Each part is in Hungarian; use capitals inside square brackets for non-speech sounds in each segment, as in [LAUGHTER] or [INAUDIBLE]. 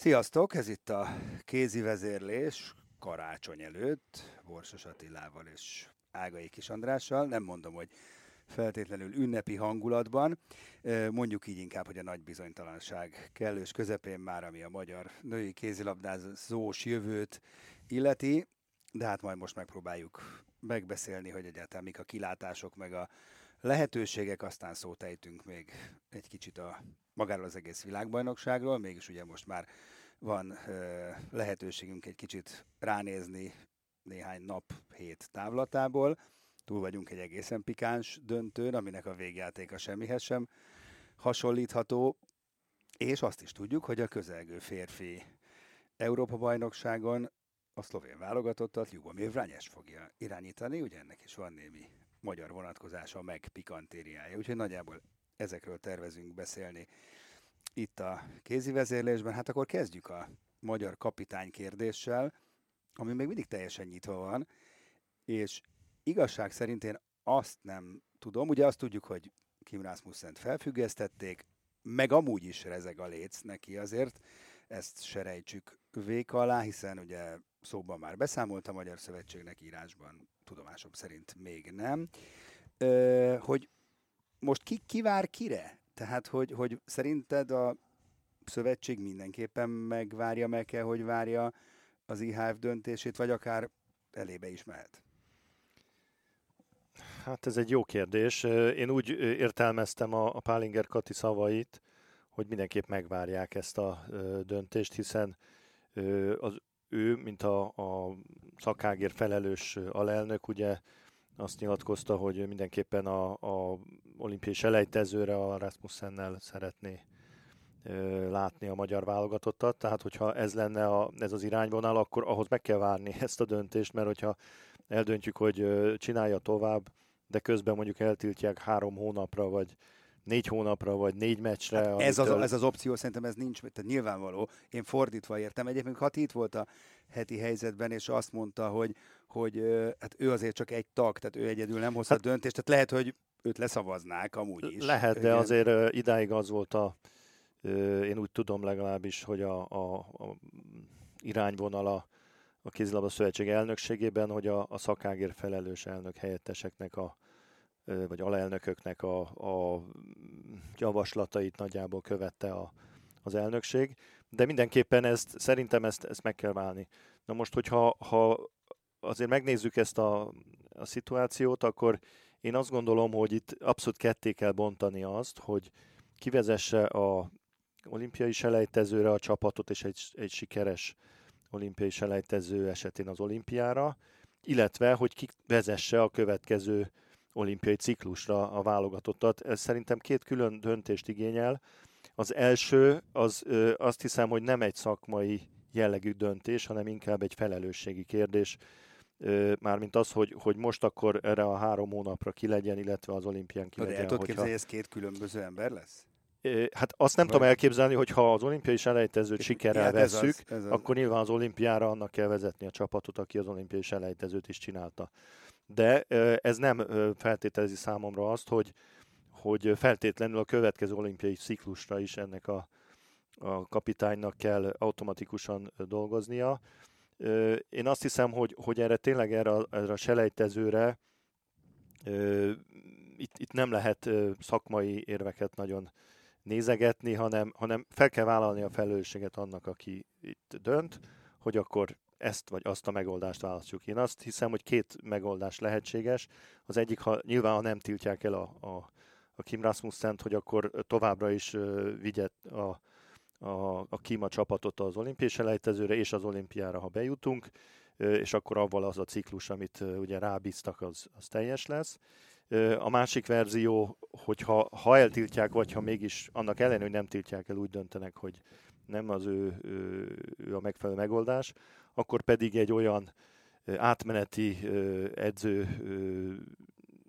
Sziasztok, ez itt a kézi vezérlés karácsony előtt, Borsos Attilával és Ágai Kis Andrással. Nem mondom, hogy feltétlenül ünnepi hangulatban, mondjuk így inkább, hogy a nagy bizonytalanság kellős közepén már, ami a magyar női kézilabdázós jövőt illeti, de hát majd most megpróbáljuk megbeszélni, hogy egyáltalán mik a kilátások, meg a lehetőségek, aztán szót ejtünk még egy kicsit a magáról az egész világbajnokságról, mégis ugye most már van ö, lehetőségünk egy kicsit ránézni néhány nap, hét távlatából. Túl vagyunk egy egészen pikáns döntőn, aminek a végjátéka semmihez sem hasonlítható, és azt is tudjuk, hogy a közelgő férfi Európa-bajnokságon a szlovén válogatottat Ljubomir Vranyes fogja irányítani, ugye ennek is van némi magyar vonatkozása, meg pikantériája, úgyhogy nagyjából ezekről tervezünk beszélni itt a kézi vezérlésben. Hát akkor kezdjük a magyar kapitány kérdéssel, ami még mindig teljesen nyitva van, és igazság szerint én azt nem tudom, ugye azt tudjuk, hogy Kim Rasmussen felfüggesztették, meg amúgy is rezeg a léc neki azért, ezt se rejtsük véka alá, hiszen ugye szóban már beszámolt a Magyar Szövetségnek írásban, tudomásom szerint még nem, Ö, hogy most ki, ki vár kire? Tehát, hogy, hogy szerinted a szövetség mindenképpen megvárja, meg kell, hogy várja az IHF döntését, vagy akár elébe is mehet? Hát ez egy jó kérdés. Én úgy értelmeztem a, a Pálinger Kati szavait, hogy mindenképp megvárják ezt a döntést, hiszen az ő, mint a, a szakágér felelős alelnök, ugye azt nyilatkozta, hogy mindenképpen a, a olimpiai selejtezőre a Rasmussennel szeretné ö, látni a magyar válogatottat, tehát hogyha ez lenne a, ez az irányvonal, akkor ahhoz meg kell várni [LAUGHS] ezt a döntést, mert hogyha eldöntjük, hogy csinálja tovább, de közben mondjuk eltiltják három hónapra, vagy négy hónapra, vagy négy meccsre. Hát ez, az, ez az opció, szerintem ez nincs, tehát nyilvánvaló. Én fordítva értem. Egyébként Hati itt volt a heti helyzetben, és azt mondta, hogy, hogy hát ő azért csak egy tag, tehát ő egyedül nem hozhat hát, döntést, tehát lehet, hogy őt leszavaznák amúgy is. Lehet, de Igen. azért idáig az volt a, én úgy tudom legalábbis, hogy a, a, a irányvonala a kézilabda szövetség elnökségében, hogy a, a szakágér felelős elnök helyetteseknek a, vagy alelnököknek a, a javaslatait nagyjából követte a, az elnökség, de mindenképpen ezt, szerintem ezt, ezt meg kell válni. Na most, hogyha ha azért megnézzük ezt a, a szituációt, akkor én azt gondolom, hogy itt abszolút ketté kell bontani azt, hogy kivezesse a olimpiai selejtezőre a csapatot, és egy, egy sikeres olimpiai selejtező esetén az olimpiára, illetve, hogy kivezesse a következő olimpiai ciklusra a válogatottat. Ez szerintem két külön döntést igényel. Az első, az azt hiszem, hogy nem egy szakmai jellegű döntés, hanem inkább egy felelősségi kérdés. Mármint az, hogy, hogy most akkor erre a három hónapra ki legyen, illetve az olimpián ki legyen. De el tudod hogyha... képzelni, hogy ez két különböző ember lesz? Hát azt nem Vagy... tudom elképzelni, hogy ha az olimpiai selejtezőt sikerrel hát vesszük, ez az, ez az. akkor nyilván az olimpiára annak kell vezetni a csapatot, aki az olimpiai selejtezőt is csinálta de ez nem feltételezi számomra azt, hogy, hogy feltétlenül a következő olimpiai ciklusra is ennek a, a kapitánynak kell automatikusan dolgoznia. Én azt hiszem, hogy, hogy erre tényleg erre, erre a selejtezőre itt, itt nem lehet szakmai érveket nagyon nézegetni, hanem, hanem fel kell vállalni a felelősséget annak, aki itt dönt, hogy akkor ezt vagy azt a megoldást választjuk. Én azt hiszem, hogy két megoldás lehetséges. Az egyik, ha nyilván ha nem tiltják el a, a, a Kim Rasmussen-t, hogy akkor továbbra is vigye a, a, a Kima csapatot az olimpiai selejtezőre és az olimpiára, ha bejutunk, és akkor avval az a ciklus, amit ugye rábíztak, az, az teljes lesz. A másik verzió, hogyha ha eltiltják, vagy ha mégis annak ellenére, hogy nem tiltják el, úgy döntenek, hogy nem az ő, ő, ő a megfelelő megoldás, akkor pedig egy olyan átmeneti edző,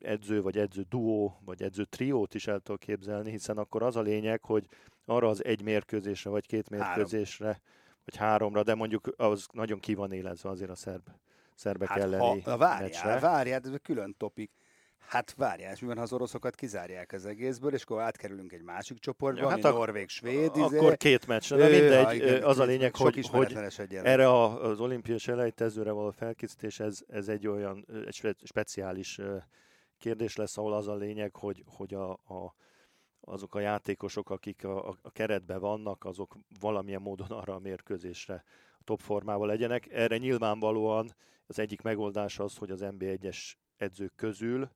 edző vagy edző duó, vagy edző triót is el tudok képzelni, hiszen akkor az a lényeg, hogy arra az egy mérkőzésre, vagy két mérkőzésre, Három. vagy háromra, de mondjuk az nagyon ki van élezve azért a szerb, szerbek hát elleni ha, várjál, meccsre. Várjál, ez külön topik. Hát várjál, mi van, ha az oroszokat kizárják az egészből, és akkor átkerülünk egy másik csoportba, ja, hát ami Norvég, Svéd. Izé. Akkor két meccs, de mindegy, ha, igen, az a lényeg, hogy, hogy erre az olimpiai selejtezőre való felkészítés, ez, ez egy olyan egy speciális kérdés lesz, ahol az a lényeg, hogy, hogy a, a azok a játékosok, akik a, a keretben vannak, azok valamilyen módon arra a mérkőzésre top formával legyenek. Erre nyilvánvalóan az egyik megoldás az, hogy az NB1-es edzők közül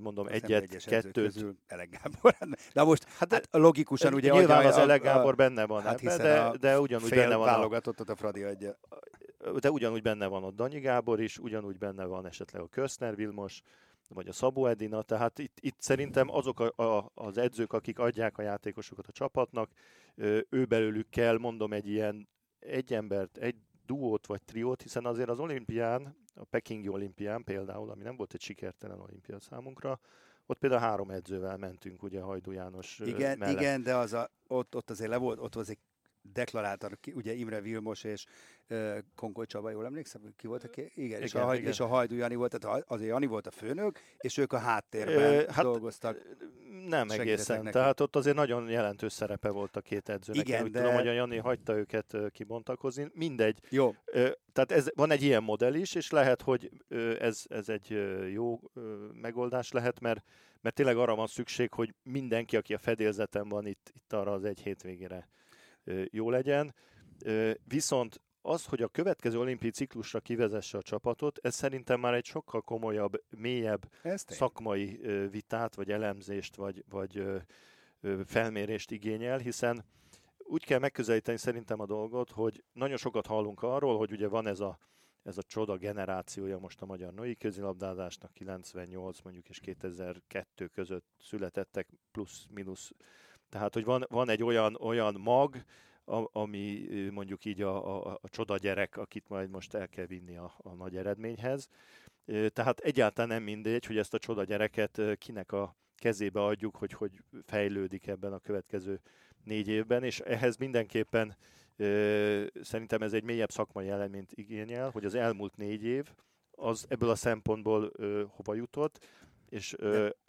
mondom, az egyet, kettőt. Elek Gábor. [LAUGHS] Na most, hát, hát logikusan ugye... Nyilván az Elek Gábor benne van hát ebbe, de, de ugyanúgy benne van válogatottat a Fradi adja. De ugyanúgy benne van ott Danyi Gábor is, ugyanúgy benne van esetleg a Köszner Vilmos, vagy a Szabó Edina, tehát itt, itt szerintem azok a, a, az edzők, akik adják a játékosokat a csapatnak, ő belőlük kell, mondom, egy ilyen egy embert, egy duót vagy triót, hiszen azért az olimpián, a Pekingi olimpián például, ami nem volt egy sikertelen olimpia számunkra, ott például három edzővel mentünk, ugye Hajdú János Igen, mellett. igen, de az a, ott, ott azért le volt, ott az egy deklaráltan, ugye Imre Vilmos és uh, Konkoly Csaba, jól emlékszem, ki volt aki? Igen, igen, és, a, igen. és a Hajdú Jani volt, tehát azért Jani volt a főnök, és ők a háttérben hát, dolgoztak. Nem egészen, neki. tehát ott azért nagyon jelentős szerepe volt a két edzőnek. Igen, Én úgy de... tudom, hogy a Jani hagyta őket kibontakozni. Mindegy. Jó. Tehát ez, van egy ilyen modell is, és lehet, hogy ez, ez egy jó megoldás lehet, mert, mert tényleg arra van szükség, hogy mindenki, aki a fedélzeten van itt, itt arra az egy hétvégére jó legyen. Viszont az, hogy a következő olimpiai ciklusra kivezesse a csapatot, ez szerintem már egy sokkal komolyabb, mélyebb szakmai vitát, vagy elemzést, vagy, vagy felmérést igényel, hiszen úgy kell megközelíteni szerintem a dolgot, hogy nagyon sokat hallunk arról, hogy ugye van ez a, ez a csoda generációja most a magyar női közilabdázásnak, 98 mondjuk és 2002 között születettek plusz-minusz tehát, hogy van, van egy olyan, olyan mag, a, ami mondjuk így a, a, a csoda gyerek, akit majd most el kell vinni a, a nagy eredményhez. Tehát egyáltalán nem mindegy, hogy ezt a csoda gyereket kinek a kezébe adjuk, hogy hogy fejlődik ebben a következő négy évben, és ehhez mindenképpen szerintem ez egy mélyebb szakmai eleményt igényel, hogy az elmúlt négy év az ebből a szempontból hova jutott, és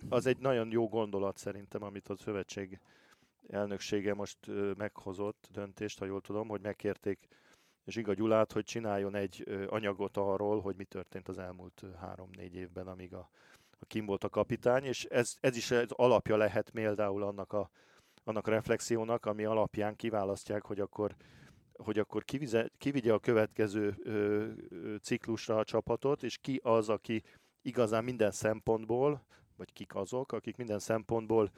az egy nagyon jó gondolat szerintem, amit a szövetség elnöksége most meghozott döntést, ha jól tudom, hogy megkérték Zsiga Gyulát, hogy csináljon egy anyagot arról, hogy mi történt az elmúlt három-négy évben, amíg a, a Kim volt a kapitány, és ez, ez is az alapja lehet például annak a, annak a reflexiónak, ami alapján kiválasztják, hogy akkor hogy akkor kivize, kivigye a következő ö, ö, ciklusra a csapatot, és ki az, aki igazán minden szempontból, vagy kik azok, akik minden szempontból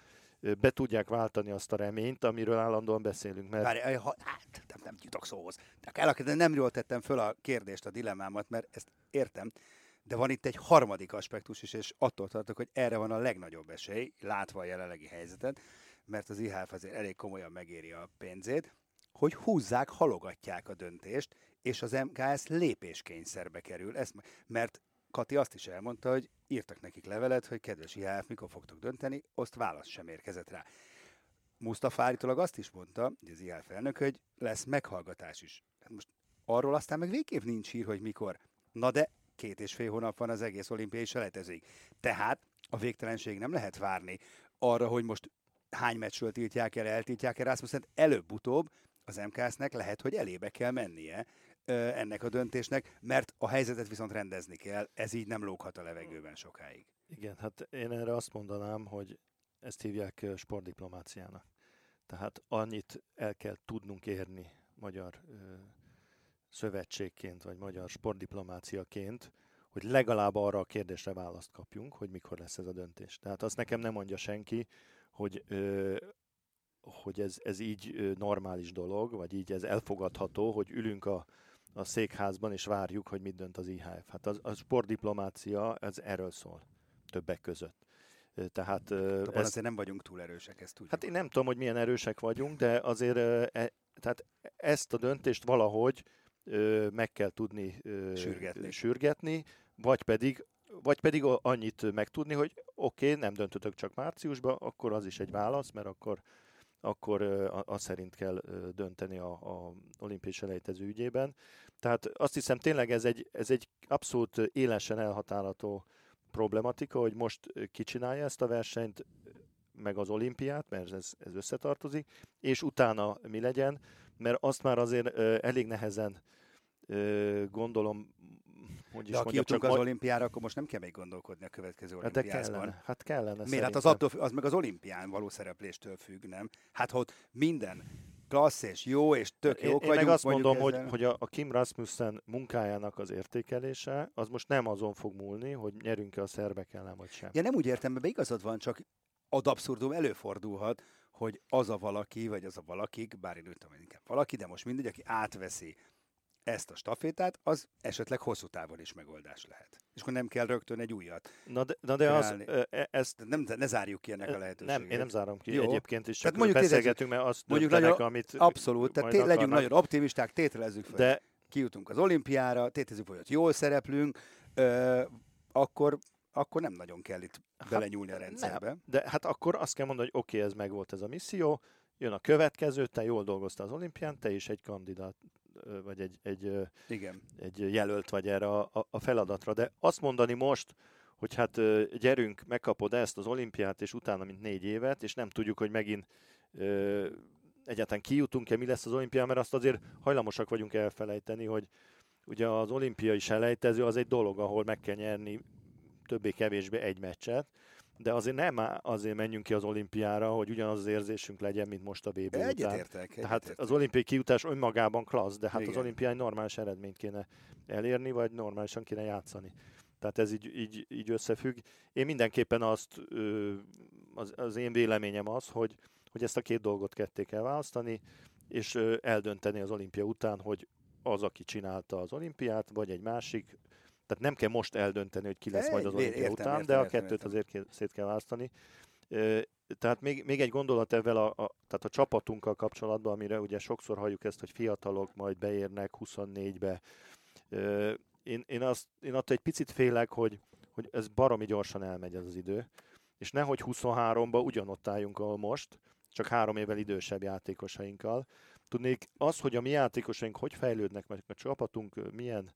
be tudják váltani azt a reményt, amiről állandóan beszélünk. Mert... Várj, ha, hát, nem, nem jutok szóhoz. De nem jól tettem föl a kérdést, a dilemmámat, mert ezt értem, de van itt egy harmadik aspektus is, és attól tartok, hogy erre van a legnagyobb esély, látva a jelenlegi helyzetet, mert az IHF azért elég komolyan megéri a pénzét, hogy húzzák, halogatják a döntést, és az MKS lépéskényszerbe kerül. Ezt, mert Kati azt is elmondta, hogy írtak nekik levelet, hogy kedves IHF, mikor fogtok dönteni, azt válasz sem érkezett rá. Mustafa állítólag azt is mondta, hogy az IHF elnök, hogy lesz meghallgatás is. Hát most arról aztán meg végképp nincs hír, hogy mikor. Na de két és fél hónap van az egész olimpiai selejtezőig. Tehát a végtelenség nem lehet várni arra, hogy most hány meccsről tiltják el, eltiltják el Rasmussen, előbb-utóbb az MKS-nek lehet, hogy elébe kell mennie ennek a döntésnek, mert a helyzetet viszont rendezni kell, ez így nem lóghat a levegőben sokáig. Igen, hát én erre azt mondanám, hogy ezt hívják sportdiplomáciának. Tehát annyit el kell tudnunk érni magyar szövetségként, vagy magyar sportdiplomáciaként, hogy legalább arra a kérdésre választ kapjunk, hogy mikor lesz ez a döntés. Tehát azt nekem nem mondja senki, hogy, ö, hogy ez, ez így normális dolog, vagy így ez elfogadható, hogy ülünk a, a székházban és várjuk, hogy mit dönt az IHF. Hát az, a sportdiplomácia, ez erről szól, többek között. Tehát, ez, azért nem vagyunk túl erősek, ezt tudjuk. Hát én nem tudom, hogy milyen erősek vagyunk, de azért e, tehát ezt a döntést valahogy ö, meg kell tudni ö, sürgetni. sürgetni, vagy pedig vagy pedig annyit megtudni, hogy oké, okay, nem döntötök csak márciusban, akkor az is egy válasz, mert akkor, akkor az szerint kell dönteni a, a olimpiai selejtező ügyében. Tehát azt hiszem tényleg ez egy, ez egy abszolút élesen elhatárolható problematika, hogy most kicsinálja ezt a versenyt, meg az olimpiát, mert ez, ez összetartozik, és utána mi legyen, mert azt már azért elég nehezen gondolom, hogy is De ha kijutunk az olimpiára, akkor most nem kell még gondolkodni a következő hát olimpiában. De kellene, hát kellene Miért? Hát az, attól, az meg az olimpián való szerepléstől függ, nem? Hát ha ott minden klassz és jó, és tök jók én, vagyunk. Én meg azt mondom, ezzel... hogy, hogy a, a Kim Rasmussen munkájának az értékelése, az most nem azon fog múlni, hogy nyerünk-e a szerbek ellen, vagy sem. Ja, nem úgy értem, mert igazad van, csak ad abszurdum előfordulhat, hogy az a valaki, vagy az a valakik, bár én úgy tudom, inkább valaki, de most mindegy, aki átveszi ezt a stafétát, az esetleg hosszú távon is megoldás lehet. És akkor nem kell rögtön egy újat. Na de, na de az, e, ezt... Nem, ne zárjuk ki ennek a lehetőséget. Nem, én nem zárom ki Jó. egyébként is, csak tehát mondjuk beszélgetünk, mert azt mondjuk nagyon, amit Abszolút, tehát té- legyünk nagyon optimisták, tételezzük fel. De, kijutunk az olimpiára, tételezzük, hogy ott jól szereplünk, ö, akkor akkor nem nagyon kell itt hát, belenyúlni a rendszerbe. Nem, de hát akkor azt kell mondani, hogy oké, okay, ez meg volt ez a misszió, jön a következő, te jól dolgoztál az olimpián, te is egy kandidát, vagy egy, egy, Igen. egy jelölt vagy erre a, a feladatra. De azt mondani most, hogy hát gyerünk, megkapod ezt az olimpiát, és utána mint négy évet, és nem tudjuk, hogy megint ö, egyáltalán kijutunk-e, mi lesz az olimpián, mert azt azért hajlamosak vagyunk elfelejteni, hogy ugye az olimpiai selejtező az egy dolog, ahol meg kell nyerni többé-kevésbé egy meccset, de azért nem azért menjünk ki az olimpiára, hogy ugyanaz az érzésünk legyen, mint most a BB után. Egyetértek. Tehát az olimpiai kiutás önmagában klassz, de hát Igen. az olimpiai normális eredményt kéne elérni, vagy normálisan kéne játszani. Tehát ez így, így, így összefügg. Én mindenképpen azt, az, az én véleményem az, hogy, hogy ezt a két dolgot ketté kell választani, és eldönteni az olimpia után, hogy az, aki csinálta az olimpiát, vagy egy másik, tehát nem kell most eldönteni, hogy ki lesz majd az olimpia értem, után, értem, de a értem, kettőt értem. azért szét kell választani. Tehát még, még egy gondolat ezzel a, a, tehát a csapatunkkal kapcsolatban, amire ugye sokszor halljuk ezt, hogy fiatalok majd beérnek 24-be. Én, én, azt, én attól egy picit félek, hogy, hogy ez baromi gyorsan elmegy ez az idő, és nehogy 23-ba ugyanott álljunk, ahol most, csak három évvel idősebb játékosainkkal. Tudnék, az, hogy a mi játékosaink hogy fejlődnek, mert a csapatunk milyen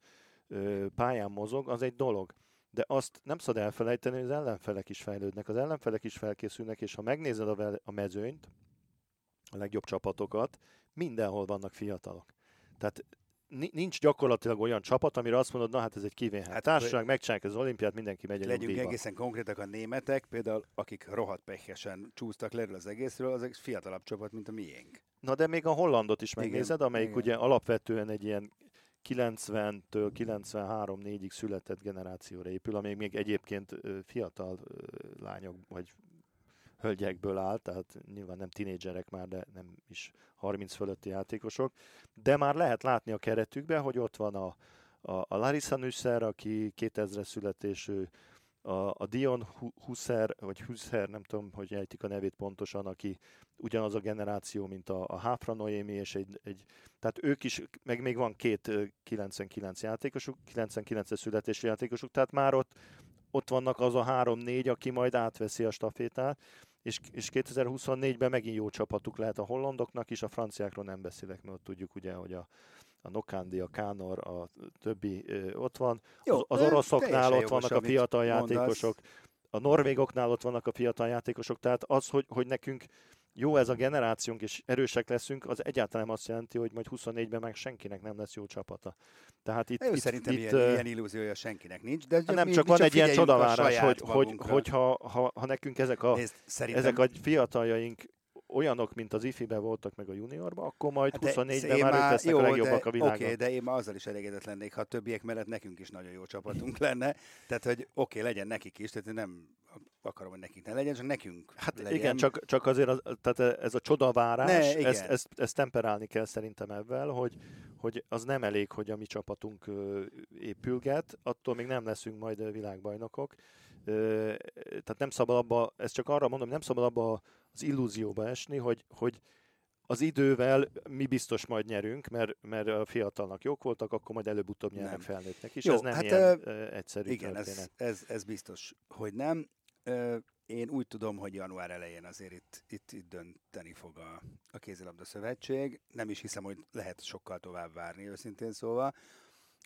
pályán mozog, az egy dolog. De azt nem szabad elfelejteni, hogy az ellenfelek is fejlődnek, az ellenfelek is felkészülnek, és ha megnézed a, a mezőnyt, a legjobb csapatokat, mindenhol vannak fiatalok. Tehát nincs gyakorlatilag olyan csapat, amire azt mondod, na hát ez egy kivéhet. Hát, társaság megcsinálják az olimpiát, mindenki megy egy Legyünk nyugdíjba. egészen konkrétak a németek, például akik rohadt pehesen csúsztak le az egészről, az egy fiatalabb csapat, mint a miénk. Na de még a hollandot is megnézed, igen, amelyik igen. ugye alapvetően egy ilyen 90-től 93-4-ig született generációra épül, ami még egyébként fiatal lányok vagy hölgyekből áll, tehát nyilván nem tinédzserek már, de nem is 30 fölötti játékosok, de már lehet látni a keretükben, hogy ott van a, a, a Larissa Nüsser, aki 2000 születésű, a, a Dion Husser, vagy Husser, nem tudom, hogy ejtik a nevét pontosan, aki ugyanaz a generáció, mint a, a Háfra Noémi, és egy, egy, tehát ők is, meg még van két 99 játékosuk, 99-es születésű játékosuk, tehát már ott, ott vannak az a három-négy, aki majd átveszi a stafétát, és, és 2024-ben megint jó csapatuk lehet a hollandoknak is, a franciákról nem beszélek, mert tudjuk ugye, hogy a, a Nokandi, a Kánor, a többi ott van. Jó, az, az oroszoknál ott vannak a fiatal játékosok, a norvégoknál ott vannak a fiatal játékosok, tehát az, hogy, hogy nekünk jó ez a generációnk, és erősek leszünk, az egyáltalán azt jelenti, hogy majd 24-ben meg senkinek nem lesz jó csapata. Tehát itt, Jó, itt, szerintem itt, ilyen, ilyen illúziója senkinek nincs, de nem mi, csak mi van csak egy ilyen csodavárás, hogy, hogy, hogy ha, ha, ha nekünk ezek a, Nézd, ezek a fiataljaink olyanok, mint az ifi voltak meg a juniorban, akkor majd Hát de 24-ben én már ők lesznek jó, a legjobbak de, a világon. Oké, okay, de én már azzal is elégedett lennék, ha a többiek mellett nekünk is nagyon jó csapatunk lenne. Tehát, hogy oké, okay, legyen nekik is, tehát én nem akarom, hogy nekik ne legyen, csak nekünk Hát legyen. igen, csak, csak azért az, tehát ez a csodavárás, Ne, ezt, ezt, ezt temperálni kell szerintem ebben, hogy, hogy az nem elég, hogy a mi csapatunk épülget, attól még nem leszünk majd világbajnokok. Tehát nem szabad abba, ezt csak arra mondom, nem szabad abba az illúzióba esni, hogy, hogy az idővel mi biztos majd nyerünk, mert, mert a fiatalnak jók voltak, akkor majd előbb-utóbb nyernek Nem. felnőttnek is. Jó, ez nem hát, ilyen ö, egyszerű Igen, ez, történet. ez, ez biztos, hogy nem. Én úgy tudom, hogy január elején azért itt, itt, itt dönteni fog a, a kézilabda szövetség. Nem is hiszem, hogy lehet sokkal tovább várni, őszintén szóval.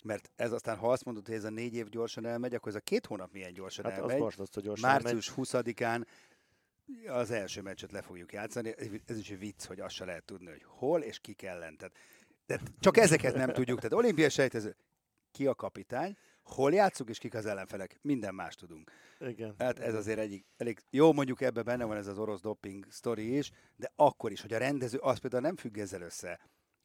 Mert ez aztán, ha azt mondod, hogy ez a négy év gyorsan elmegy, akkor ez a két hónap milyen gyorsan Hát az elmegy. borzasztó gyorsan. Március 20-án az első meccset le fogjuk játszani. Ez is egy vicc, hogy azt se lehet tudni, hogy hol és ki ellen. Tehát, de csak ezeket nem tudjuk. Tehát olimpiai sejtező, ki a kapitány, hol játszunk és kik az ellenfelek. Minden más tudunk. Igen. Hát ez azért egyik, elég jó, mondjuk ebben benne van ez az orosz doping sztori is, de akkor is, hogy a rendező az például nem függ ezzel össze.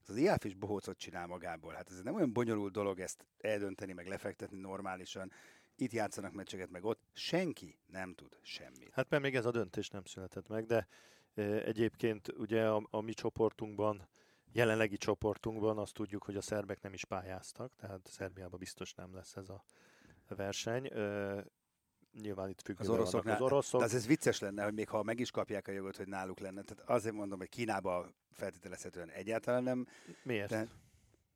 Az IAF is bohócot csinál magából. Hát ez nem olyan bonyolult dolog ezt eldönteni, meg lefektetni normálisan. Itt játszanak meccseket, meg ott. Senki nem tud semmit. Hát mert még ez a döntés nem született meg, de e, egyébként ugye a, a mi csoportunkban, jelenlegi csoportunkban azt tudjuk, hogy a szerbek nem is pályáztak, tehát Szerbiában biztos nem lesz ez a verseny. E, nyilván itt függőben Az oroszoknál, az oroszok. De az ez vicces lenne, hogy még ha meg is kapják a jogot, hogy náluk lenne. Tehát azért mondom, hogy Kínába feltételezhetően egyáltalán nem. Miért? De,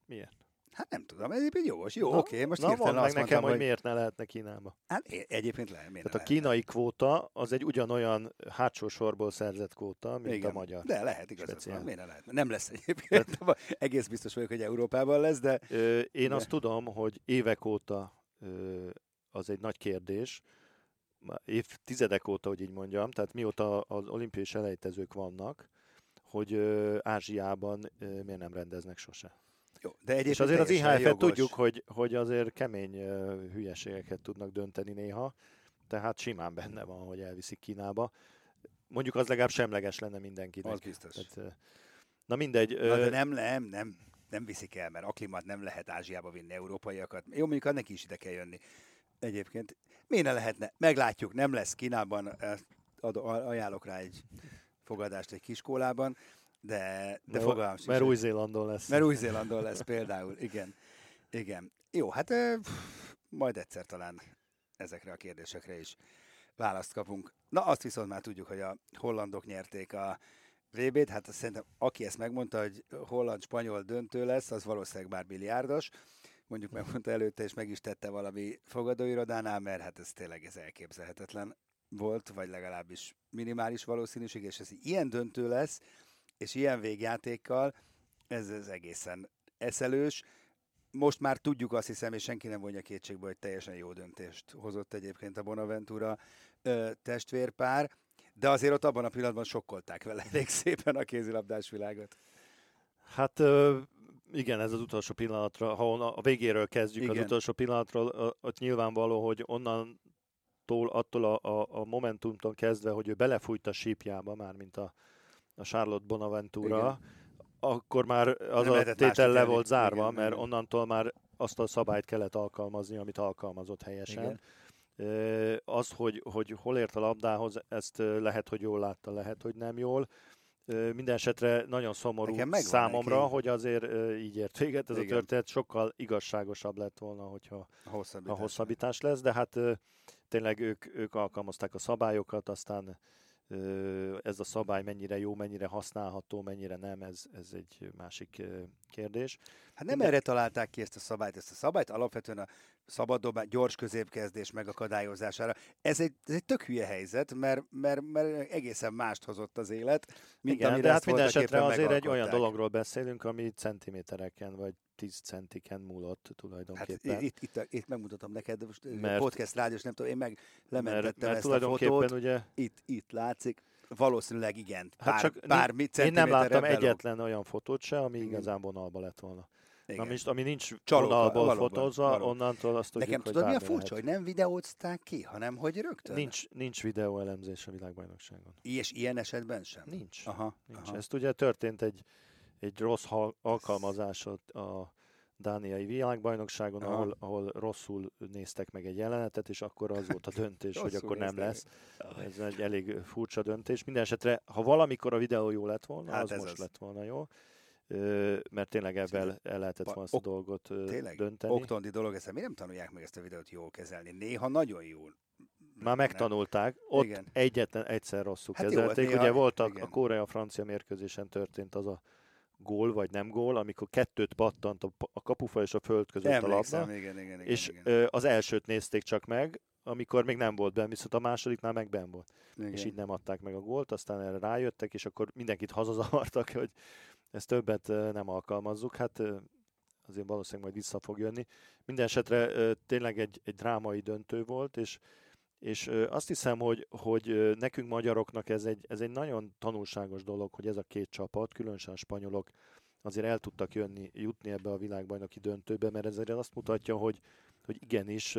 Miért? Hát nem tudom, egyébként jogos. Jó, Na, oké, most Na, hirtelen meg azt nekem, mondtam, hogy miért ne lehetne Kínába. Hát egyébként lehet, miért Tehát a ne lehetne? kínai kvóta az egy ugyanolyan hátsó sorból szerzett kvóta, mint Igen, a magyar. De lehet, igazad van. Miért ne lehet? Nem lesz egyébként. Egész biztos vagyok, hogy Európában lesz, de Ö, én De- azt tudom, hogy évek óta ö, az egy nagy kérdés, évtizedek óta, hogy így mondjam, tehát mióta az olimpiai selejtezők vannak, hogy ö, Ázsiában ö, miért nem rendeznek sose. Jó. De egyébként És azért az IHF-et tudjuk, hogy, hogy azért kemény hülyeségeket tudnak dönteni néha, tehát simán benne van, hogy elviszik Kínába. Mondjuk az legalább semleges lenne mindenkinek. Az biztos. Tehát, na mindegy. Na, de nem, nem, nem, nem viszik el, mert aklimat nem lehet Ázsiába vinni európaiakat. Jó, mondjuk neki is ide kell jönni. Egyébként miért ne lehetne? Meglátjuk, nem lesz Kínában, ad, ajánlok rá egy fogadást egy kiskólában, de, de mert, fogalmam sincs, mert Új-Zélandon lesz. Mert Új-Zélandon lesz például, igen. Igen. Jó, hát pff, majd egyszer talán ezekre a kérdésekre is választ kapunk. Na, azt viszont már tudjuk, hogy a hollandok nyerték a VB-t, hát azt szerintem aki ezt megmondta, hogy holland-spanyol döntő lesz, az valószínűleg már biliárdos. Mondjuk megmondta előtte, és meg is tette valami fogadóirodánál, mert hát ez tényleg ez elképzelhetetlen volt, vagy legalábbis minimális valószínűség, és ez ilyen döntő lesz, és ilyen végjátékkal, ez, ez egészen eszelős. Most már tudjuk azt hiszem, és senki nem vonja kétségbe, hogy teljesen jó döntést hozott egyébként a Bonaventura ö, testvérpár, de azért ott abban a pillanatban sokkolták vele [LAUGHS] elég szépen a kézilabdás világot. Hát ö, igen, ez az utolsó pillanatra, ha a végéről kezdjük, igen. az utolsó pillanatról, ott nyilvánvaló, hogy onnantól, attól a, a, a momentumtól kezdve, hogy ő belefújt a sípjába, már mint a, a Charlotte Bonaventura, igen. akkor már az Nem a tétel le volt zárva, Igen, mert igen. onnantól már azt a szabályt kellett alkalmazni, amit alkalmazott helyesen. Igen. Az, hogy, hogy hol ért a labdához, ezt lehet, hogy jól látta, lehet, hogy nem jól. Minden esetre nagyon szomorú számomra, neki. hogy azért így ért véget ez Igen. a történet. Sokkal igazságosabb lett volna, hogyha A hosszabbítás. a hosszabbítás lesz, de hát tényleg ők, ők alkalmazták a szabályokat, aztán ez a szabály mennyire jó, mennyire használható, mennyire nem, ez, ez egy másik kérdés. Hát nem Minden- erre találták ki ezt a szabályt, ezt a szabályt alapvetően a szabaddobás, gyors középkezdés megakadályozására. Ez egy, ez egy tök hülye helyzet, mert, mert, mert egészen mást hozott az élet, mint Igen, amire de hát minden esetre azért egy olyan dologról beszélünk, ami centimétereken vagy 10 centiken múlott Hát tulajdonképpen. itt, itt, itt megmutatom neked, most Mert- podcast rádiós, nem tudom, én meg lementettem mert, mert ezt a tulajdonképpen fotót, ugye, itt, itt látszik, valószínűleg igen, hát pár, csak pár én, nem láttam egyetlen olyan fotót se, ami Igen. igazán vonalba lett volna. Na most, ami nincs Csalóka, vonalból valóban, fotózva, valóban. onnantól azt tudjuk, Nekem hogy tudod, mi a bármi furcsa, lehet. hogy nem videózták ki, hanem hogy rögtön? Nincs, nincs videóelemzés a világbajnokságon. És ilyen esetben sem? Nincs. Aha, Nincs. aha. Ezt ugye történt egy, egy rossz hal- alkalmazás a, dániai világbajnokságon, Aha. ahol, ahol rosszul néztek meg egy jelenetet, és akkor az volt a döntés, [LAUGHS] hogy akkor nem lesz. Ez egy elég furcsa döntés. Minden esetre, ha valamikor a videó jó lett volna, Hát az ez most az. lett volna jó. Ö, mert tényleg ebben el lehetett volna ezt a dolgot Tényleg, dönteni. oktondi dolog, ezt mi nem tanulják meg ezt a videót jól kezelni. Néha nagyon jól. Már megtanulták, ott Igen. egyetlen egyszer rosszul Hát hát jó, kezelték. néha- Ugye volt a, igen. a Korea-Francia mérkőzésen történt az a gól vagy nem gól, amikor kettőt pattant a, a kapufa és a föld között a Emlékszem, labda, igen, igen, igen. és igen. ö, az elsőt nézték csak meg, amikor még nem volt benn, viszont a másodiknál meg benn volt. igen. És így nem adták meg a gólt, aztán erre rájöttek, és akkor mindenkit hazazavartak, hogy ezt többet nem alkalmazzuk. Hát azért valószínűleg majd vissza fog jönni. Minden esetre tényleg egy, egy drámai döntő volt, és és azt hiszem, hogy, hogy nekünk magyaroknak ez egy, ez egy nagyon tanulságos dolog, hogy ez a két csapat, különösen a spanyolok azért el tudtak jönni, jutni ebbe a világbajnoki döntőbe, mert ez azt mutatja, hogy, hogy igenis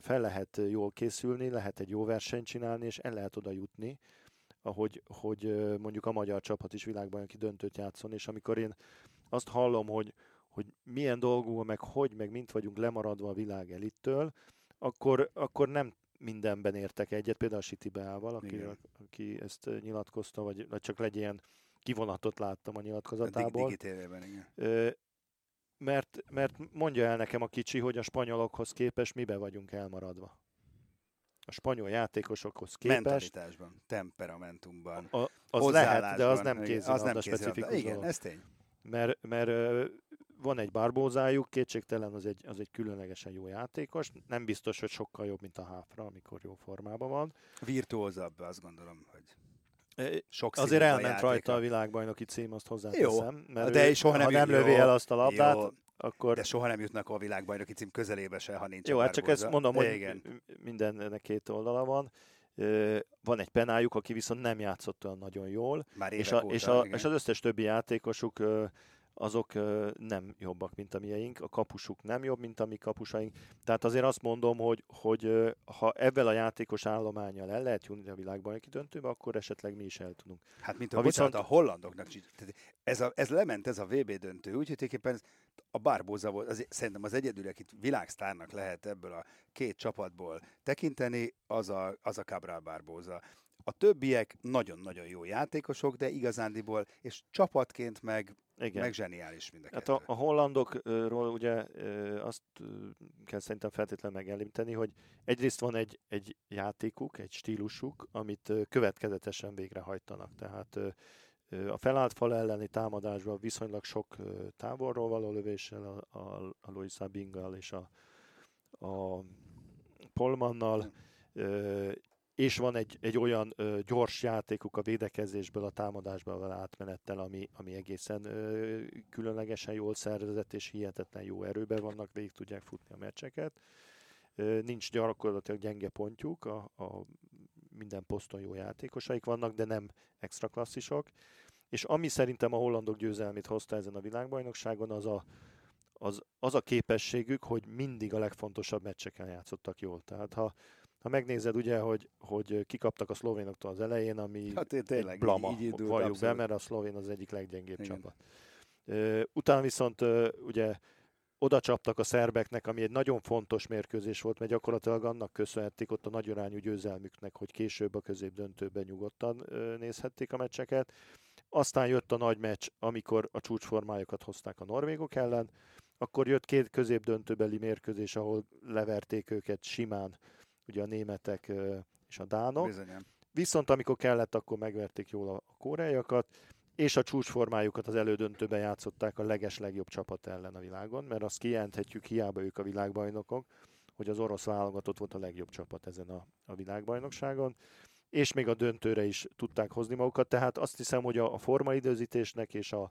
fel lehet jól készülni, lehet egy jó versenyt csinálni, és el lehet oda jutni, ahogy hogy mondjuk a magyar csapat is világbajnoki döntőt játszon, és amikor én azt hallom, hogy, hogy milyen dolgú, meg hogy, meg mint vagyunk lemaradva a világ elittől, akkor, akkor nem mindenben értek egyet, például a Siti Beával, aki, Igen. aki ezt nyilatkozta, vagy, vagy csak egy ilyen kivonatot láttam a a nyilatkozatából. digitélében, igen. Ö, mert, mert mondja el nekem a kicsi, hogy a spanyolokhoz képest mibe vagyunk elmaradva. A spanyol játékosokhoz képest Mentalitásban, temperamentumban, a, az lehet, de az nem kézilabda az nem kézilabda. specifikus Igen, dolog. ez tény. Mert, mert van egy barbózájuk, kétségtelen az egy, az egy különlegesen jó játékos. Nem biztos, hogy sokkal jobb, mint a Háfra, amikor jó formában van. Virtuózabb, azt gondolom, hogy sok Azért a elment játéka. rajta a világbajnoki cím, azt hozzáteszem. Mert de ő, soha nem ha nem lövi jó, el azt a labdát, jó, akkor... De soha nem jutnak a világbajnoki cím közelébe se, ha nincs Jó, a hát csak ezt mondom, De hogy igen. mindennek két oldala van. Van egy penájuk, aki viszont nem játszott olyan nagyon jól, Már és, a, óta, és, a, igen. és az összes többi játékosuk azok nem jobbak, mint a mieink, a kapusuk nem jobb, mint a mi kapusaink. Tehát azért azt mondom, hogy, hogy ha ebben a játékos állományjal el lehet jutni a világbajnoki döntőbe, akkor esetleg mi is el tudunk. Hát mint a, viszont- a hollandoknak ez, a, ez lement ez a VB döntő, úgyhogy tulajdonképpen a Barbosa volt, az, szerintem az egyedül, akit világsztárnak lehet ebből a két csapatból tekinteni, az a, az a Cabral Barbosa. A többiek nagyon-nagyon jó játékosok, de igazándiból, és csapatként meg, Igen. meg zseniális mind a Hát a, a hollandokról ugye azt kell szerintem feltétlenül megemlíteni, hogy egyrészt van egy, egy játékuk, egy stílusuk, amit következetesen végrehajtanak. Tehát a felállt fal elleni támadásban viszonylag sok távolról való lövéssel, a, a, a Luisa Binggal és a, a Polmannal, és van egy, egy olyan ö, gyors játékuk a védekezésből, a támadásba való átmenettel, ami, ami egészen ö, különlegesen jól szervezett, és hihetetlen jó erőben vannak, végig tudják futni a meccseket. Ö, nincs gyakorlatilag gyenge pontjuk, a, a minden poszton jó játékosaik vannak, de nem extra klasszisok. És ami szerintem a hollandok győzelmét hozta ezen a világbajnokságon, az a, az, az a képességük, hogy mindig a legfontosabb meccseken játszottak jól. Tehát ha, ha megnézed ugye, hogy, hogy kikaptak a szlovénoktól az elején, ami Hát té- tényleg, blama, így- indult, valljuk be, abszolút. mert a szlovén az egyik leggyengébb Igen. csapat. Utána viszont ugye oda csaptak a szerbeknek, ami egy nagyon fontos mérkőzés volt, mert gyakorlatilag annak köszönhették ott a nagyarányú győzelmüknek, hogy később a közép döntőben nyugodtan nézhették a meccseket. Aztán jött a nagy meccs, amikor a csúcsformájukat hozták a norvégok ellen, akkor jött két közép döntőbeli mérkőzés, ahol leverték őket simán, ugye a németek és a dánok. Bizonyám. Viszont amikor kellett, akkor megverték jól a a koreaiakat, és a csúcsformájukat az elődöntőben játszották a leges legjobb csapat ellen a világon, mert azt kijelenthetjük, hiába ők a világbajnokok, hogy az orosz válogatott volt a legjobb csapat ezen a, a világbajnokságon, és még a döntőre is tudták hozni magukat, tehát azt hiszem, hogy a, a formaidőzítésnek és a,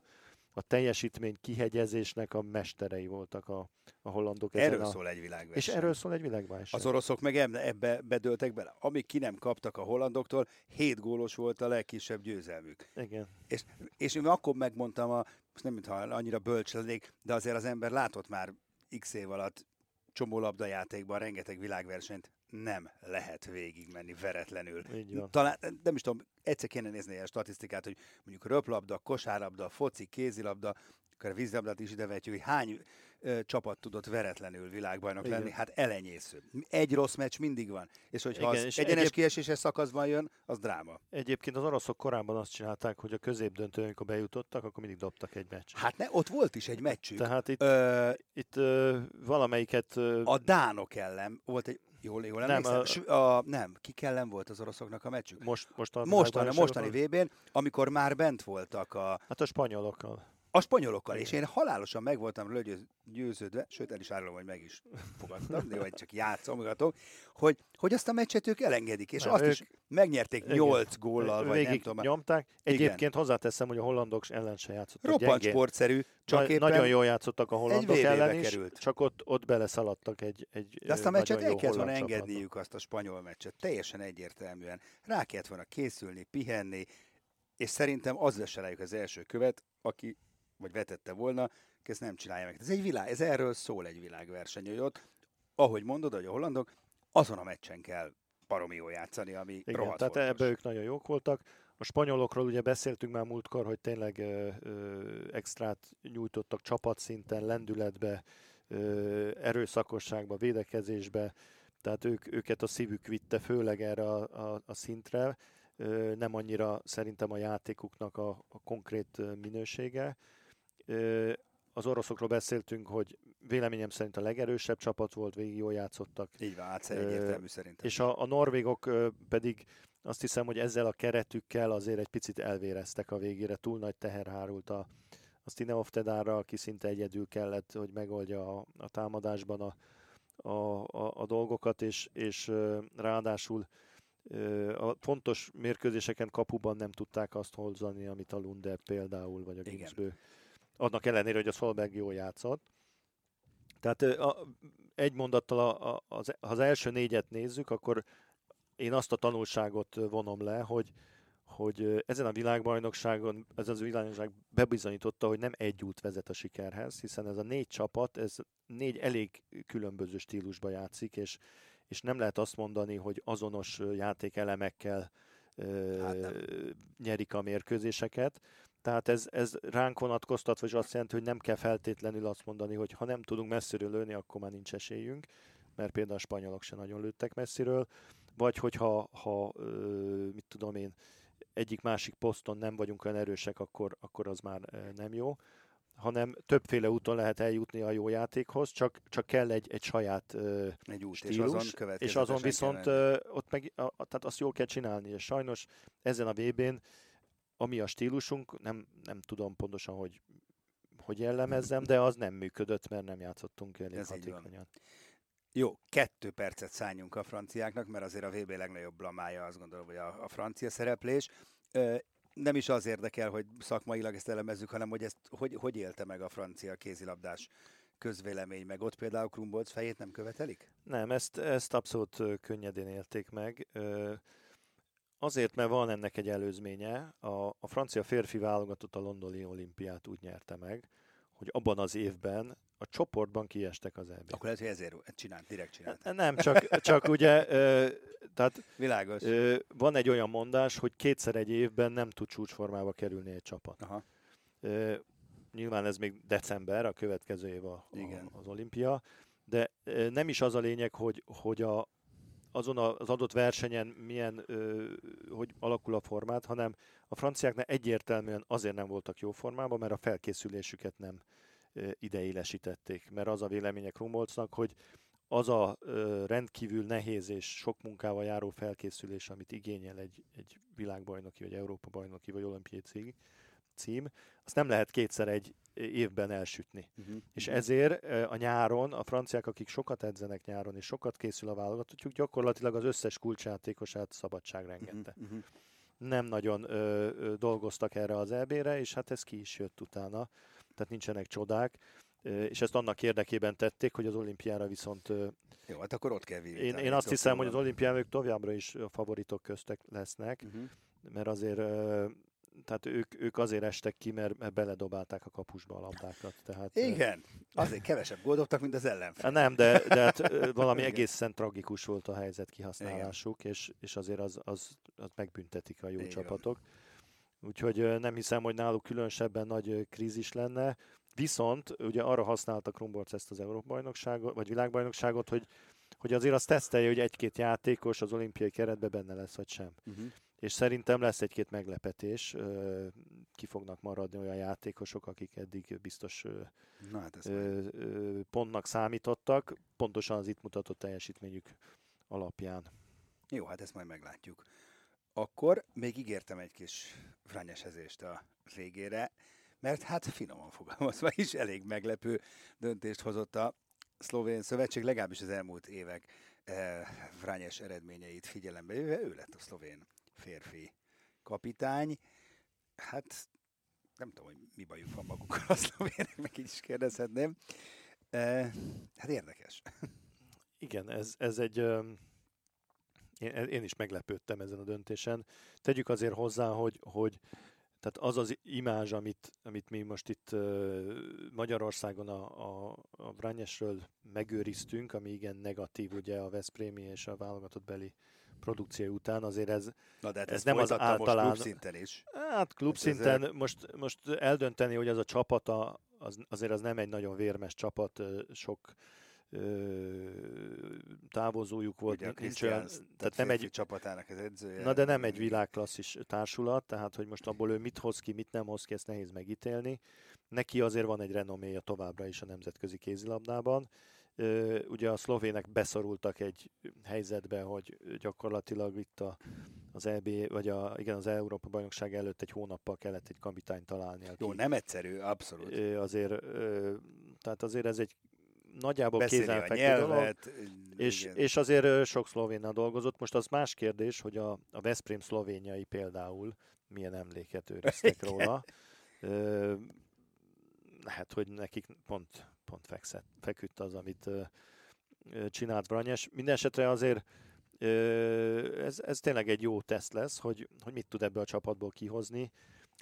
a teljesítmény kihegyezésnek a mesterei voltak a, a hollandok ezen Erről a, szól egy világverseny. És erről szól egy világbajnokság. Az oroszok meg ebbe, bedöltek bele. Amíg ki nem kaptak a hollandoktól, 7 gólos volt a legkisebb győzelmük. Igen. És, és én akkor megmondtam a most nem mintha annyira bölcs lennék, de azért az ember látott már x év alatt csomó labdajátékban rengeteg világversenyt nem lehet végigmenni veretlenül. Talán, nem is tudom, egyszer kéne nézni a statisztikát, hogy mondjuk röplabda, kosárlabda, foci, kézilabda, akár vízlabdát is idevetjük, hogy hány ö, csapat tudott veretlenül világbajnok Igen. lenni, hát elenyésző. Egy rossz meccs mindig van, és hogyha Igen, az és egyenes egyéb- kieséses szakaszban jön, az dráma. Egyébként az oroszok korábban azt csinálták, hogy a középdöntőn, amikor bejutottak, akkor mindig dobtak egy meccset. Hát ne, ott volt is egy meccsük. Tehát itt, Ö, itt ö, valamelyiket... Ö, a Dánok ellen volt egy, jól, jól Nem, a- a, nem, kik ellen volt az oroszoknak a meccsük? most, most a Mostani, mostani VB-n, amikor már bent voltak a, Hát a spanyolokkal. a spanyolokkal, és én halálosan meg voltam győződve, sőt el is árulom, hogy meg is fogadtam, de vagy csak játszom, hogy, hogy azt a meccset ők elengedik, és Nem, azt ők- is megnyerték Igen. 8 góllal, vagy nem Végig tudom. nyomták. Igen. Egyébként hozzáteszem, hogy a hollandok ellen se játszottak Roppant gyengén. sportszerű, csak Nagy- éppen... Nagyon jól játszottak a hollandok ellen is, került. csak ott, ott beleszaladtak egy, egy De azt a meccset el kellett volna engedniük azt a spanyol meccset, teljesen egyértelműen. Rá kellett volna készülni, pihenni, és szerintem az lesz rájuk az első követ, aki, vagy vetette volna, ezt nem csinálja meg. Ez egy világ, ez erről szól egy világverseny, hogy ott, ahogy mondod, hogy a hollandok, azon a meccsen kell baromi jól játszani, ami Igen, tehát fontos. ebbe ők nagyon jók voltak. A spanyolokról ugye beszéltünk már múltkor, hogy tényleg ö, ö, extrát nyújtottak csapatszinten, lendületbe, ö, erőszakosságba, védekezésbe, tehát ők, őket a szívük vitte főleg erre a, a, a szintre, ö, nem annyira szerintem a játékuknak a, a konkrét minősége. Ö, az oroszokról beszéltünk, hogy véleményem szerint a legerősebb csapat volt, végig jól játszottak, Így van, átsz egyértelmű szerintem. és a, a norvégok pedig azt hiszem, hogy ezzel a keretükkel azért egy picit elvéreztek a végére. Túl nagy teher hárult a, a Stineoftedára, aki szinte egyedül kellett, hogy megoldja a, a támadásban a, a, a, a dolgokat, és, és ráadásul a fontos mérkőzéseken kapuban nem tudták azt hozni, amit a Lunde például, vagy a. Gimsbő. Annak ellenére, hogy a Szolberg jól játszott. Tehát ö, a, egy mondattal, a, a, az, ha az első négyet nézzük, akkor én azt a tanulságot vonom le, hogy, hogy ezen a világbajnokságon, ez az világbajnokság bebizonyította, hogy nem egy út vezet a sikerhez, hiszen ez a négy csapat, ez négy elég különböző stílusba játszik, és, és nem lehet azt mondani, hogy azonos játékelemekkel ö, Hát nem. nyerik a mérkőzéseket. Tehát ez, ez ránk vonatkoztat, vagy azt jelenti, hogy nem kell feltétlenül azt mondani, hogy ha nem tudunk messziről lőni, akkor már nincs esélyünk, mert például a spanyolok se nagyon lőttek messziről, vagy hogyha ha, mit tudom én, egyik-másik poszton nem vagyunk olyan erősek, akkor, akkor az már nem jó. Hanem többféle úton lehet eljutni a jó játékhoz, csak, csak kell egy, egy saját egy út, és stílus, azon és azon viszont ott meg, a- tehát azt jól kell csinálni, és sajnos ezen a VB-n, ami a stílusunk, nem, nem tudom pontosan, hogy hogy jellemezzem, de az nem működött, mert nem játszottunk elég Ez hatékonyan. Jó, kettő percet szálljunk a franciáknak, mert azért a VB legnagyobb blamája azt gondolom, hogy a, a francia szereplés. Ö, nem is az érdekel, hogy szakmailag ezt elemezzük, hanem hogy ezt hogy, hogy élte meg a francia kézilabdás közvélemény, meg ott például Krumbolc fejét nem követelik? Nem, ezt, ezt abszolút könnyedén élték meg. Ö, Azért, mert van ennek egy előzménye. A, a francia férfi válogatott a londoni olimpiát úgy nyerte meg, hogy abban az évben a csoportban kiestek az eb Akkor hogy ezért csinált, direkt csinált. Nem, csak, csak ugye, ö, tehát Világos. ö, van egy olyan mondás, hogy kétszer egy évben nem tud csúcsformába kerülni egy csapat. Aha. Ö, nyilván ez még december, a következő év a, Igen. a, az olimpia, de nem is az a lényeg, hogy, hogy a, azon az adott versenyen milyen, hogy alakul a formát, hanem a franciáknál egyértelműen azért nem voltak jó formában, mert a felkészülésüket nem ö, ideillesítették. Mert az a vélemények Krumbolcnak, hogy az a rendkívül nehéz és sok munkával járó felkészülés, amit igényel egy, egy világbajnoki, vagy Európa bajnoki, vagy olimpiai cím, cím, azt nem lehet kétszer egy évben elsütni. Uh-huh. És ezért ö, a nyáron, a franciák, akik sokat edzenek nyáron, és sokat készül a válogatottjuk, gyakorlatilag az összes kulcsjátékosát szabadságra engedte. Uh-huh. Uh-huh. Nem nagyon ö, ö, dolgoztak erre az EB-re, és hát ez ki is jött utána. Tehát nincsenek csodák. És ezt annak érdekében tették, hogy az olimpiára viszont Jó, hát akkor ott kell virítani. én, én azt hiszem, hogy az olimpián ők továbbra is a favoritok köztek lesznek, Uh-huh. mert azért tehát ők, ők azért estek ki, mert, mert beledobálták a kapusba a labdákat. Tehát, Igen, azért kevesebb góldobtak, mint az ellenfél. Nem, de, de hát [LAUGHS] valami Igen. egészen tragikus volt a helyzet kihasználásuk, és, és azért az, az, az megbüntetik a jó Igen. csapatok. Úgyhogy nem hiszem, hogy náluk különösebben nagy krízis lenne. Viszont ugye arra használta Krumborc ezt az Európa-bajnokságot, vagy világbajnokságot, hogy, hogy azért azt tesztelje, hogy egy-két játékos az olimpiai keretben benne lesz, vagy sem. Uh-huh. És szerintem lesz egy-két meglepetés, ki fognak maradni olyan játékosok, akik eddig biztos Na, hát pontnak számítottak, pontosan az itt mutatott teljesítményük alapján. Jó, hát ezt majd meglátjuk. Akkor még ígértem egy kis frányesezést a végére mert hát finoman fogalmazva is elég meglepő döntést hozott a szlovén szövetség, legalábbis az elmúlt évek eh, Vrányes eredményeit figyelembe véve, ő lett a szlovén férfi kapitány. Hát nem tudom, hogy mi bajuk van magukkal [LAUGHS] a szlovéneknek, így is kérdezhetném. Eh, hát érdekes. Igen, ez, ez egy... Én, én is meglepődtem ezen a döntésen. Tegyük azért hozzá, hogy, hogy tehát az az imázs, amit, amit mi most itt Magyarországon a, a, a Vrányesről megőriztünk, ami igen negatív ugye a Veszprémi és a válogatott beli produkció után, azért ez, Na de hát ez nem az általán... Most klubszinten is. Hát klubszinten ezek... most, most eldönteni, hogy az a csapata, az, azért az nem egy nagyon vérmes csapat, sok távozójuk volt. Ugye nincs olyan, tehát nem egy csapatának az edzője. Na de nem egy világklasszis társulat, tehát hogy most abból ő mit hoz ki, mit nem hoz ki, ezt nehéz megítélni. Neki azért van egy renoméja továbbra is a nemzetközi kézilabdában. Ugye a szlovének beszorultak egy helyzetbe, hogy gyakorlatilag itt a, az EB, vagy a, igen, az Európa bajnokság előtt egy hónappal kellett egy kapitányt találni. Aki, Jó, nem egyszerű, abszolút. Azért, tehát azért ez egy nagyjából kézenfekvő dolog, és, és azért sok szlovénnal dolgozott. Most az más kérdés, hogy a, a Veszprém szlovéniai például milyen emléket őriztek [LAUGHS] róla. Ö, lehet, hogy nekik pont, pont fekszett, feküdt az, amit ö, csinált Branyes. Mindenesetre azért ö, ez, ez tényleg egy jó teszt lesz, hogy, hogy mit tud ebből a csapatból kihozni.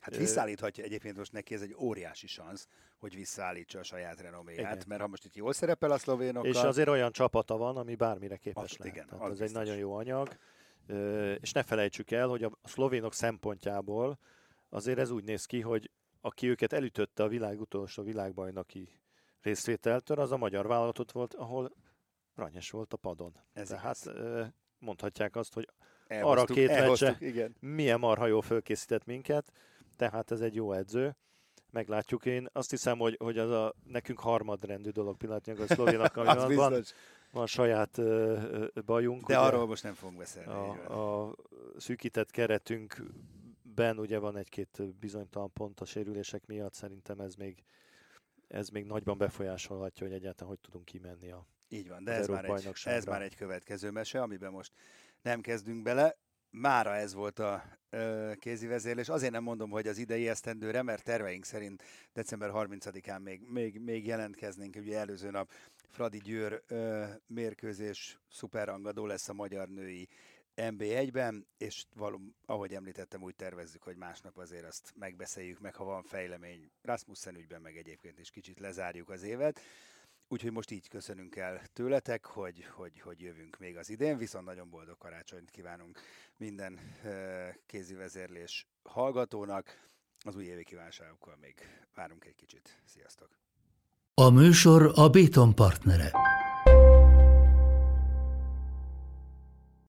Hát visszaállíthatja egyébként most neki ez egy óriási szansz, hogy visszaállítsa a saját renoméját, igen. mert ha most itt jól szerepel a szlovénokkal... És azért olyan csapata van, ami bármire képes azt, lehet. Igen, Tehát ez biztos. egy nagyon jó anyag. És ne felejtsük el, hogy a szlovénok szempontjából azért ez úgy néz ki, hogy aki őket elütötte a világ utolsó világbajnoki részvételtől, az a magyar vállalatot volt, ahol Ranyes volt a padon. Ez Tehát igaz. mondhatják azt, hogy arra két meccse milyen marha jól fölkészített minket, tehát ez egy jó edző. Meglátjuk én. Azt hiszem, hogy, hogy az a nekünk harmadrendű dolog pillanatnyilag a szlovénak, van, [LAUGHS] van, saját uh, bajunk. De ugye, arról most nem fogunk beszélni. A, a szűkített keretünkben ugye van egy-két bizonytalan pont a sérülések miatt, szerintem ez még, ez még nagyban befolyásolhatja, hogy egyáltalán hogy tudunk kimenni a így van, de ez már, egy, ez már egy következő mese, amiben most nem kezdünk bele mára ez volt a ö, kézi vezérlés. Azért nem mondom, hogy az idei esztendőre, mert terveink szerint december 30-án még, még, még jelentkeznénk. Ugye előző nap Fradi Győr ö, mérkőzés szuperrangadó lesz a magyar női NB1-ben, és való, ahogy említettem, úgy tervezzük, hogy másnap azért azt megbeszéljük meg, ha van fejlemény Rasmussen ügyben, meg egyébként is kicsit lezárjuk az évet. Úgyhogy most így köszönünk el tőletek, hogy, hogy, hogy jövünk még az idén, viszont nagyon boldog karácsonyt kívánunk minden kézi vezérlés hallgatónak. Az új évi kívánságokkal még várunk egy kicsit. Sziasztok! A műsor a Béton partnere.